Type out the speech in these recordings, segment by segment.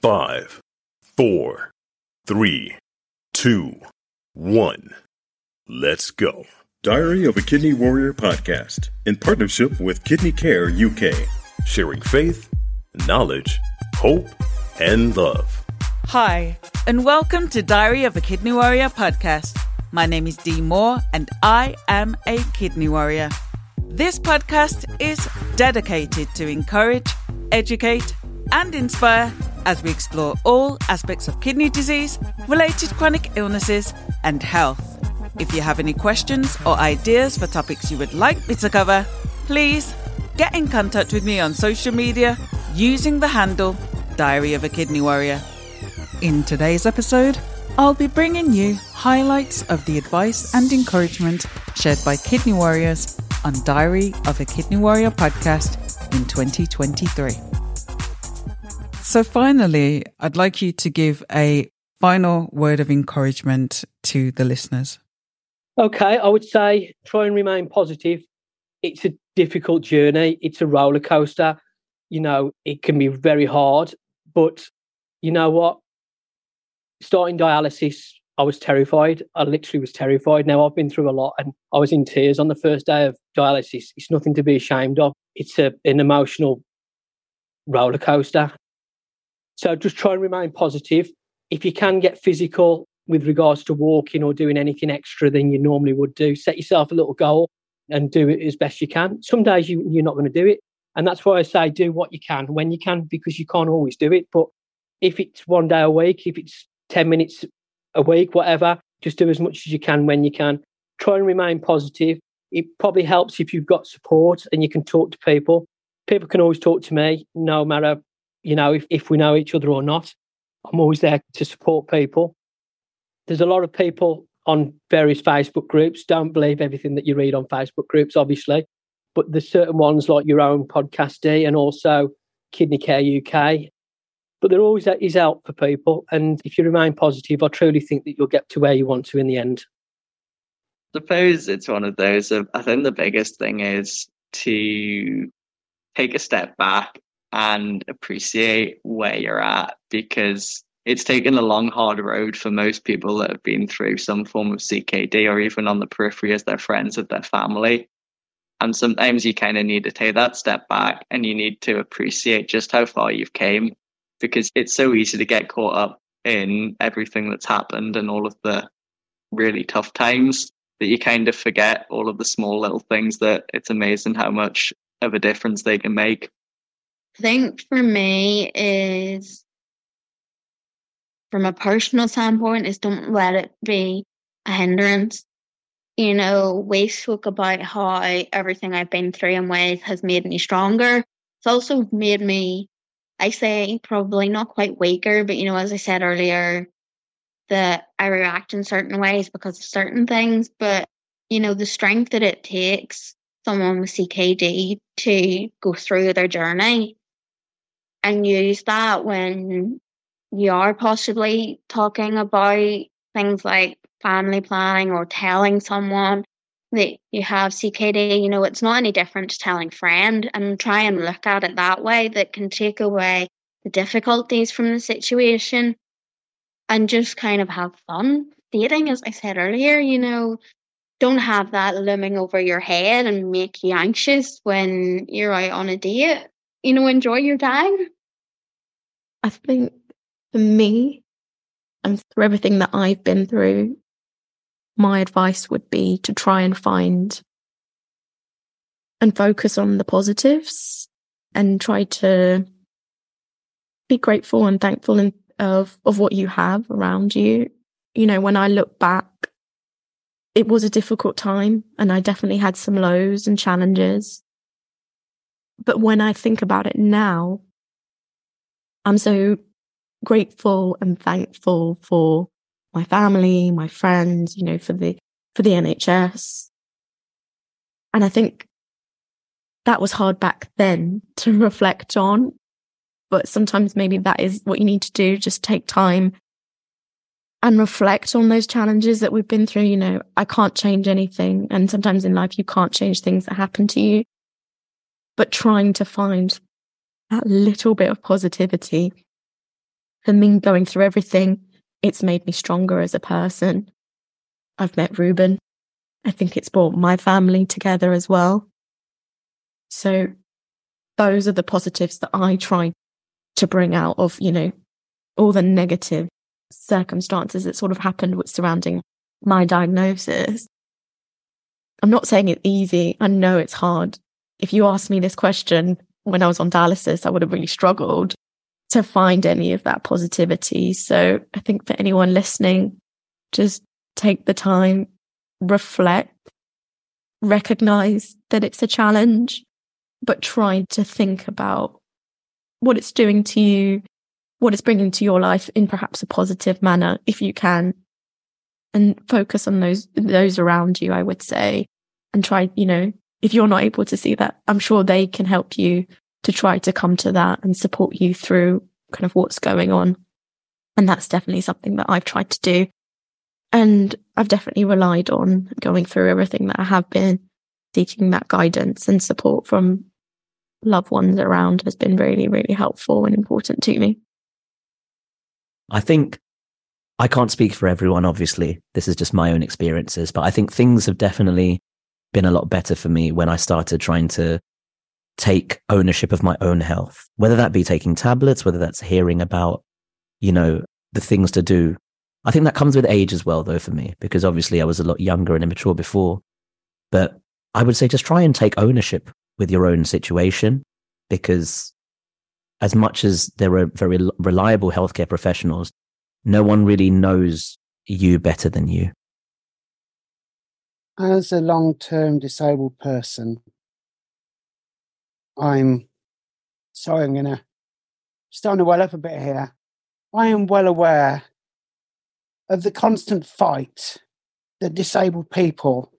Five, four, three, two, one. Let's go. Diary of a Kidney Warrior podcast in partnership with Kidney Care UK, sharing faith, knowledge, hope, and love. Hi, and welcome to Diary of a Kidney Warrior podcast. My name is Dee Moore, and I am a kidney warrior. This podcast is dedicated to encourage, educate, and inspire as we explore all aspects of kidney disease, related chronic illnesses, and health. If you have any questions or ideas for topics you would like me to cover, please get in contact with me on social media using the handle Diary of a Kidney Warrior. In today's episode, I'll be bringing you highlights of the advice and encouragement shared by kidney warriors on Diary of a Kidney Warrior podcast in 2023. So, finally, I'd like you to give a final word of encouragement to the listeners. Okay, I would say try and remain positive. It's a difficult journey, it's a roller coaster. You know, it can be very hard, but you know what? Starting dialysis, I was terrified. I literally was terrified. Now I've been through a lot and I was in tears on the first day of dialysis. It's nothing to be ashamed of. It's a, an emotional roller coaster. So just try and remain positive. If you can get physical with regards to walking or doing anything extra than you normally would do, set yourself a little goal and do it as best you can. Some days you, you're not going to do it. And that's why I say do what you can when you can, because you can't always do it. But if it's one day a week, if it's 10 minutes a week, whatever, just do as much as you can when you can. Try and remain positive. It probably helps if you've got support and you can talk to people. People can always talk to me, no matter you know, if, if we know each other or not. I'm always there to support people. There's a lot of people on various Facebook groups. Don't believe everything that you read on Facebook groups, obviously, but there's certain ones like your own podcasty eh, and also Kidney Care UK. But there always is help for people. And if you remain positive, I truly think that you'll get to where you want to in the end. suppose it's one of those of, I think the biggest thing is to take a step back and appreciate where you're at because it's taken a long, hard road for most people that have been through some form of CKD or even on the periphery as their friends of their family. And sometimes you kind of need to take that step back and you need to appreciate just how far you've came because it's so easy to get caught up in everything that's happened and all of the really tough times that you kind of forget all of the small little things that it's amazing how much of a difference they can make. Think for me is from a personal standpoint is don't let it be a hindrance. You know, we spoke about how everything I've been through in ways has made me stronger. It's also made me, I say, probably not quite weaker, but you know, as I said earlier, that I react in certain ways because of certain things. But you know, the strength that it takes someone with CKD to go through their journey and use that when you are possibly talking about things like family planning or telling someone that you have CKD, you know, it's not any different to telling friend and try and look at it that way that can take away the difficulties from the situation and just kind of have fun. Dating, as I said earlier, you know, don't have that looming over your head and make you anxious when you're out on a date. You know, enjoy your time. I think for me, and through everything that I've been through, my advice would be to try and find and focus on the positives and try to be grateful and thankful in, of of what you have around you. You know, when I look back, it was a difficult time and I definitely had some lows and challenges. But when I think about it now, I'm so grateful and thankful for my family, my friends, you know, for the for the NHS. And I think that was hard back then to reflect on. But sometimes maybe that is what you need to do. Just take time and reflect on those challenges that we've been through. You know, I can't change anything. And sometimes in life, you can't change things that happen to you. But trying to find that little bit of positivity for me, going through everything, it's made me stronger as a person. I've met Ruban. I think it's brought my family together as well. So those are the positives that I try to bring out of, you know, all the negative circumstances that sort of happened with surrounding my diagnosis. I'm not saying it's easy. I know it's hard. If you ask me this question when I was on dialysis, I would have really struggled to find any of that positivity. So I think for anyone listening, just take the time, reflect, recognize that it's a challenge, but try to think about what it's doing to you, what it's bringing to your life in perhaps a positive manner, if you can, and focus on those, those around you, I would say, and try, you know, if you're not able to see that, I'm sure they can help you to try to come to that and support you through kind of what's going on. And that's definitely something that I've tried to do. And I've definitely relied on going through everything that I have been seeking that guidance and support from loved ones around has been really, really helpful and important to me. I think I can't speak for everyone, obviously. This is just my own experiences, but I think things have definitely been a lot better for me when I started trying to take ownership of my own health, whether that be taking tablets, whether that's hearing about, you know, the things to do. I think that comes with age as well, though, for me, because obviously I was a lot younger and immature before. But I would say just try and take ownership with your own situation because as much as there are very reliable healthcare professionals, no one really knows you better than you. As a long term disabled person, I'm sorry, I'm going to start to well up a bit here. I am well aware of the constant fight that disabled people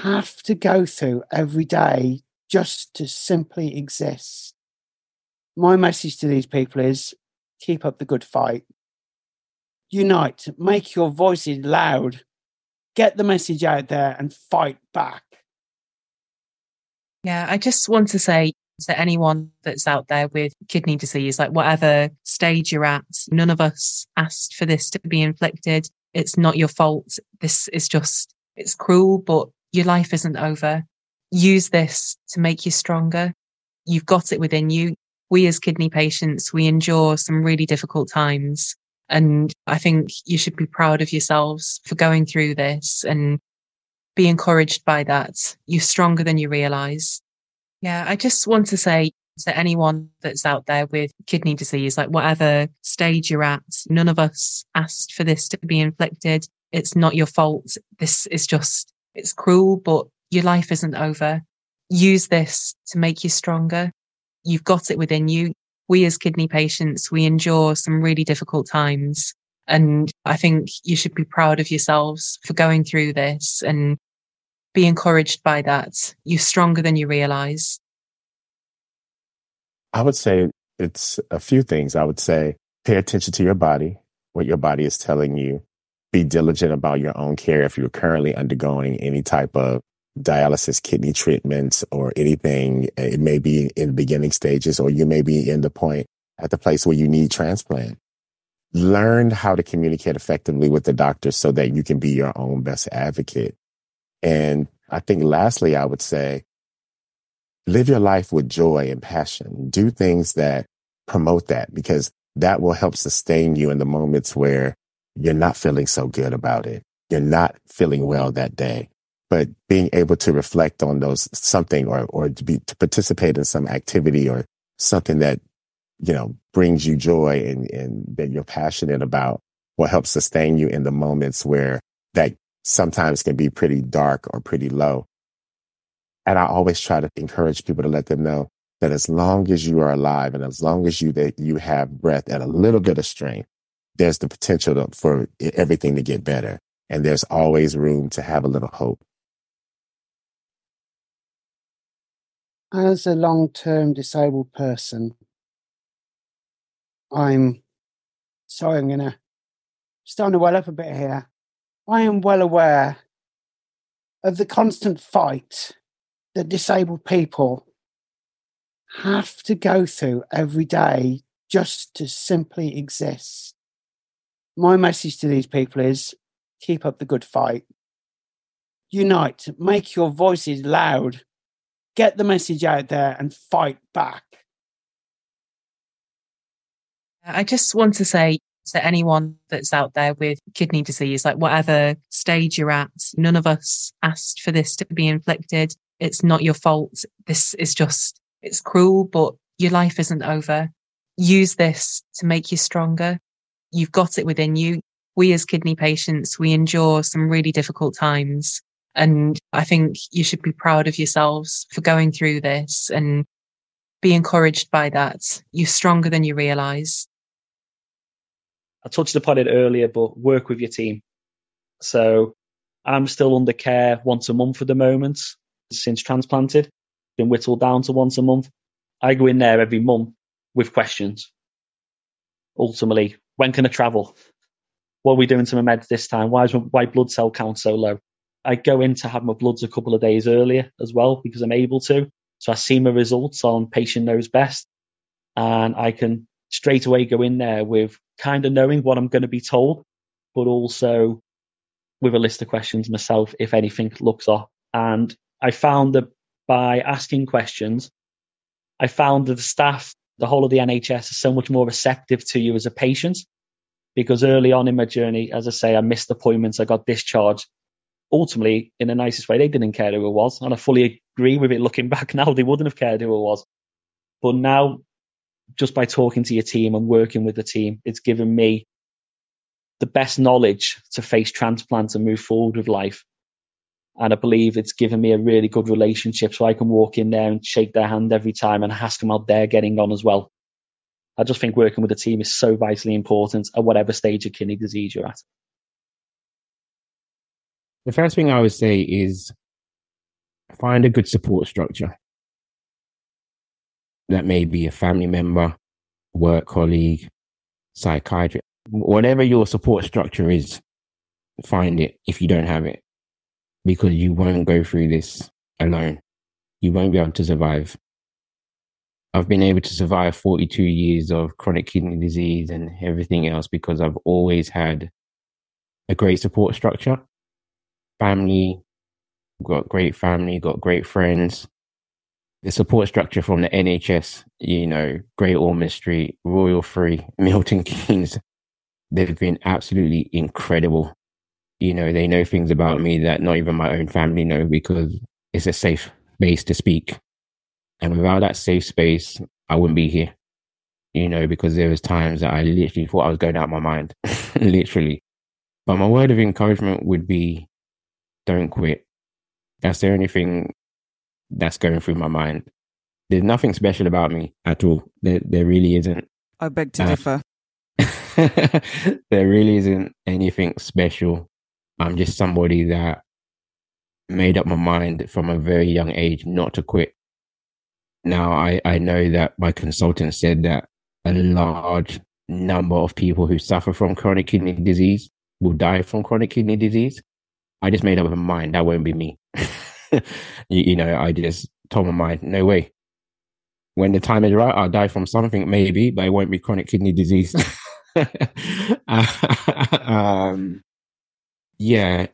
have to go through every day just to simply exist. My message to these people is keep up the good fight. Unite, make your voices loud, get the message out there and fight back. Yeah, I just want to say to anyone that's out there with kidney disease, like whatever stage you're at, none of us asked for this to be inflicted. It's not your fault. This is just, it's cruel, but your life isn't over. Use this to make you stronger. You've got it within you. We as kidney patients, we endure some really difficult times. And I think you should be proud of yourselves for going through this and be encouraged by that. You're stronger than you realize. Yeah, I just want to say to anyone that's out there with kidney disease, like whatever stage you're at, none of us asked for this to be inflicted. It's not your fault. This is just, it's cruel, but your life isn't over. Use this to make you stronger. You've got it within you. We as kidney patients, we endure some really difficult times. And I think you should be proud of yourselves for going through this and be encouraged by that. You're stronger than you realize. I would say it's a few things. I would say pay attention to your body, what your body is telling you. Be diligent about your own care if you're currently undergoing any type of dialysis kidney treatments or anything. It may be in the beginning stages or you may be in the point at the place where you need transplant learn how to communicate effectively with the doctor so that you can be your own best advocate. And I think lastly, I would say live your life with joy and passion. Do things that promote that because that will help sustain you in the moments where you're not feeling so good about it. You're not feeling well that day, but being able to reflect on those something or, or to be, to participate in some activity or something that you know, brings you joy and, and that you're passionate about will help sustain you in the moments where that sometimes can be pretty dark or pretty low. And I always try to encourage people to let them know that as long as you are alive and as long as you that you have breath and a little bit of strength, there's the potential to, for everything to get better. And there's always room to have a little hope. As a long term disabled person, I'm sorry, I'm going to start to well up a bit here. I am well aware of the constant fight that disabled people have to go through every day just to simply exist. My message to these people is keep up the good fight. Unite, make your voices loud, get the message out there and fight back. I just want to say to anyone that's out there with kidney disease, like whatever stage you're at, none of us asked for this to be inflicted. It's not your fault. This is just, it's cruel, but your life isn't over. Use this to make you stronger. You've got it within you. We as kidney patients, we endure some really difficult times. And I think you should be proud of yourselves for going through this and be encouraged by that. You're stronger than you realize. I touched upon it earlier, but work with your team. So I'm still under care once a month at the moment since transplanted, been whittled down to once a month. I go in there every month with questions. Ultimately, when can I travel? What are we doing to my meds this time? Why is my blood cell count so low? I go in to have my bloods a couple of days earlier as well because I'm able to. So I see my results on Patients Know Best and I can straight away go in there with kind of knowing what I'm going to be told, but also with a list of questions myself if anything looks off. And I found that by asking questions, I found that the staff, the whole of the NHS is so much more receptive to you as a patient because early on in my journey, as I say, I missed appointments, I got discharged. Ultimately, in the nicest way, they didn't care who it was. And I fully agree with it looking back now, they wouldn't have cared who it was. But now just by talking to your team and working with the team, it's given me the best knowledge to face transplants and move forward with life. And I believe it's given me a really good relationship so I can walk in there and shake their hand every time and ask them how they're getting on as well. I just think working with a team is so vitally important at whatever stage of kidney disease you're at. The first thing I would say is find a good support structure that may be a family member, work colleague, psychiatrist, whatever your support structure is, find it if you don't have it, because you won't go through this alone. You won't be able to survive. I've been able to survive 42 years of chronic kidney disease and everything else because I've always had a great support structure. Family, got great family, got great friends, the support structure from the NHS, you know, Great Ormond Street, Royal Free, Milton Keynes, they've been absolutely incredible. You know, they know things about me that not even my own family know because it's a safe space to speak. And without that safe space, I wouldn't be here. You know, because there was times that I literally thought I was going out my mind, literally. But my word of encouragement would be, don't quit. That's the only thing that's going through my mind. There's nothing special about me at all. There, there really isn't. I beg to uh, differ. there really isn't anything special. I'm just somebody that made up my mind from a very young age not to quit. Now, I, I know that my consultant said that a large number of people who suffer from chronic kidney disease will die from chronic kidney disease. I just made up my mind that won't be me. you, you, know, I just told my mind, no way. When the time is right, I'll die from something, maybe, but it won't be chronic kidney disease. um, yeah,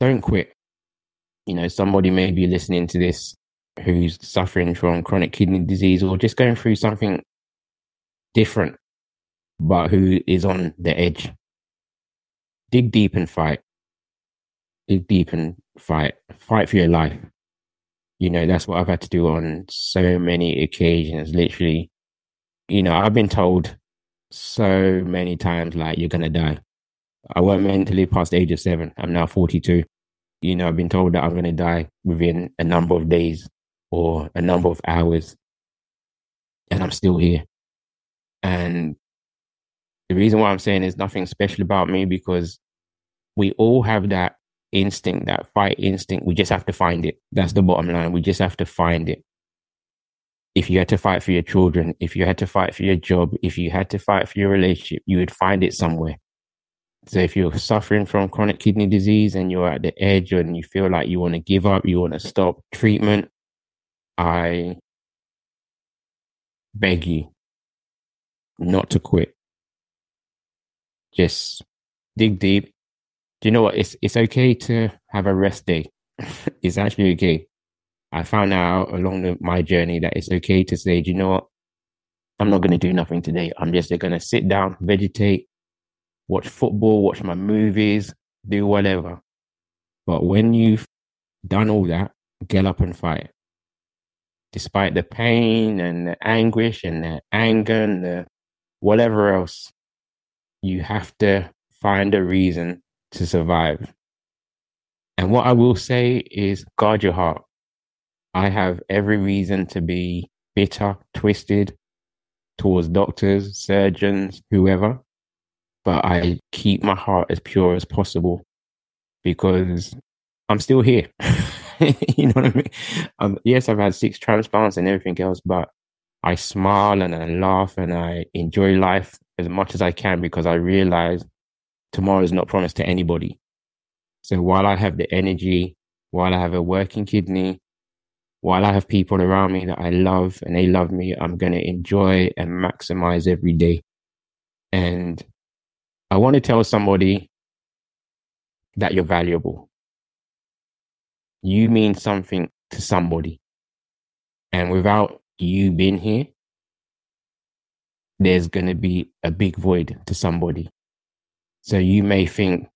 don't quit. You know, somebody may be listening to this who's suffering from chronic kidney disease or just going through something different, but who is on the edge. Dig deep and fight. Dig deep and fight, fight for your life. You know, that's what I've had to do on so many occasions. Literally, you know, I've been told so many times, like, you're going to die. I wasn't meant to live past the age of seven. I'm now 42. You know, I've been told that I'm going to die within a number of days or a number of hours. And I'm still here. And the reason why I'm saying there's nothing special about me because we all have that instinct, that fight instinct. We just have to find it. That's the bottom line. We just have to find it. If you had to fight for your children, if you had to fight for your job, if you had to fight for your relationship, you would find it somewhere. So if you're suffering from chronic kidney disease and you're at the edge and you feel like you want to give up, you want to stop treatment, I beg you, not to quit. Just dig deep. Do you know what? It's it's okay to have a rest day. it's actually okay. I found out along the, my journey that it's okay to say, do you know what? I'm not going to do nothing today. I'm just going to sit down, vegetate, watch football, watch my movies, do whatever. But when you've done all that, get up and fight. Despite the pain and the anguish and the anger and the whatever else, you have to find a reason to survive. And what I will say is guard your heart. I have every reason to be bitter, twisted towards doctors, surgeons, whoever, but I keep my heart as pure as possible because I'm still here. you know what I mean? Um, yes, I've had six transplants and everything else, but I smile and I laugh and I enjoy life as much as I can because I realize tomorrow is not promised to anybody. So while I have the energy, while I have a working kidney, while I have people around me that I love and they love me, I'm going to enjoy and maximize every day. And I want to tell somebody that you're valuable. You mean something to somebody. And without you being here, there's going to be a big void to somebody. So you may think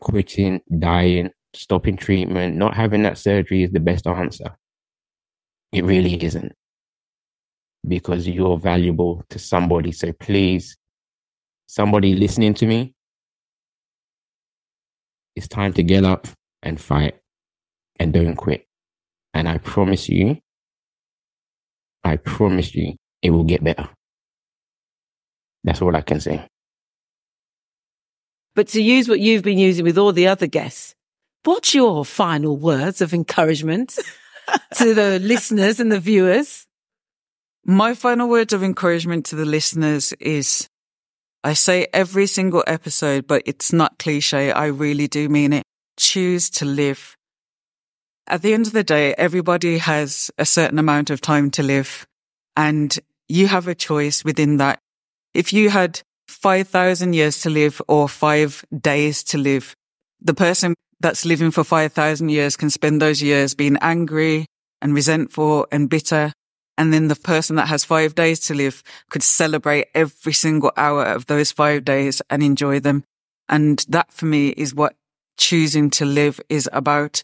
quitting, dying, stopping treatment, not having that surgery is the best answer. It really isn't because you're valuable to somebody. So please, somebody listening to me, it's time to get up and fight and don't quit. And I promise you, I promise you, it will get better. That's all I can say. But to use what you've been using with all the other guests, what's your final words of encouragement to the listeners and the viewers? My final words of encouragement to the listeners is I say every single episode, but it's not cliche. I really do mean it. Choose to live. At the end of the day, everybody has a certain amount of time to live and you have a choice within that. If you had 5,000 years to live or five days to live. The person that's living for 5,000 years can spend those years being angry and resentful and bitter. And then the person that has five days to live could celebrate every single hour of those five days and enjoy them. And that for me is what choosing to live is about.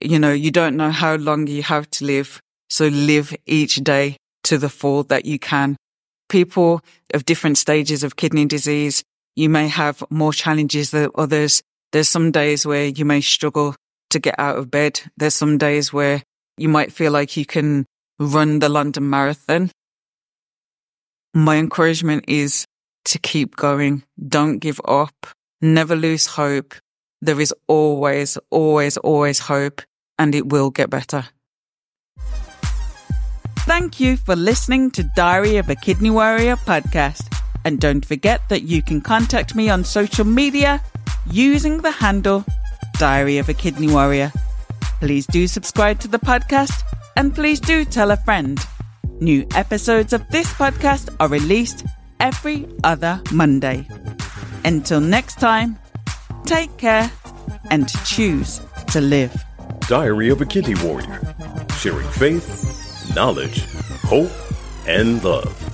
You know, you don't know how long you have to live. So live each day to the full that you can people of different stages of kidney disease, you may have more challenges than others. There's some days where you may struggle to get out of bed. There's some days where you might feel like you can run the London Marathon. My encouragement is to keep going. Don't give up. Never lose hope. There is always, always, always hope and it will get better. Thank you for listening to Diary of a Kidney Warrior podcast. And don't forget that you can contact me on social media using the handle Diary of a Kidney Warrior. Please do subscribe to the podcast and please do tell a friend. New episodes of this podcast are released every other Monday. Until next time, take care and choose to live. Diary of a Kidney Warrior, sharing faith knowledge, hope, and love.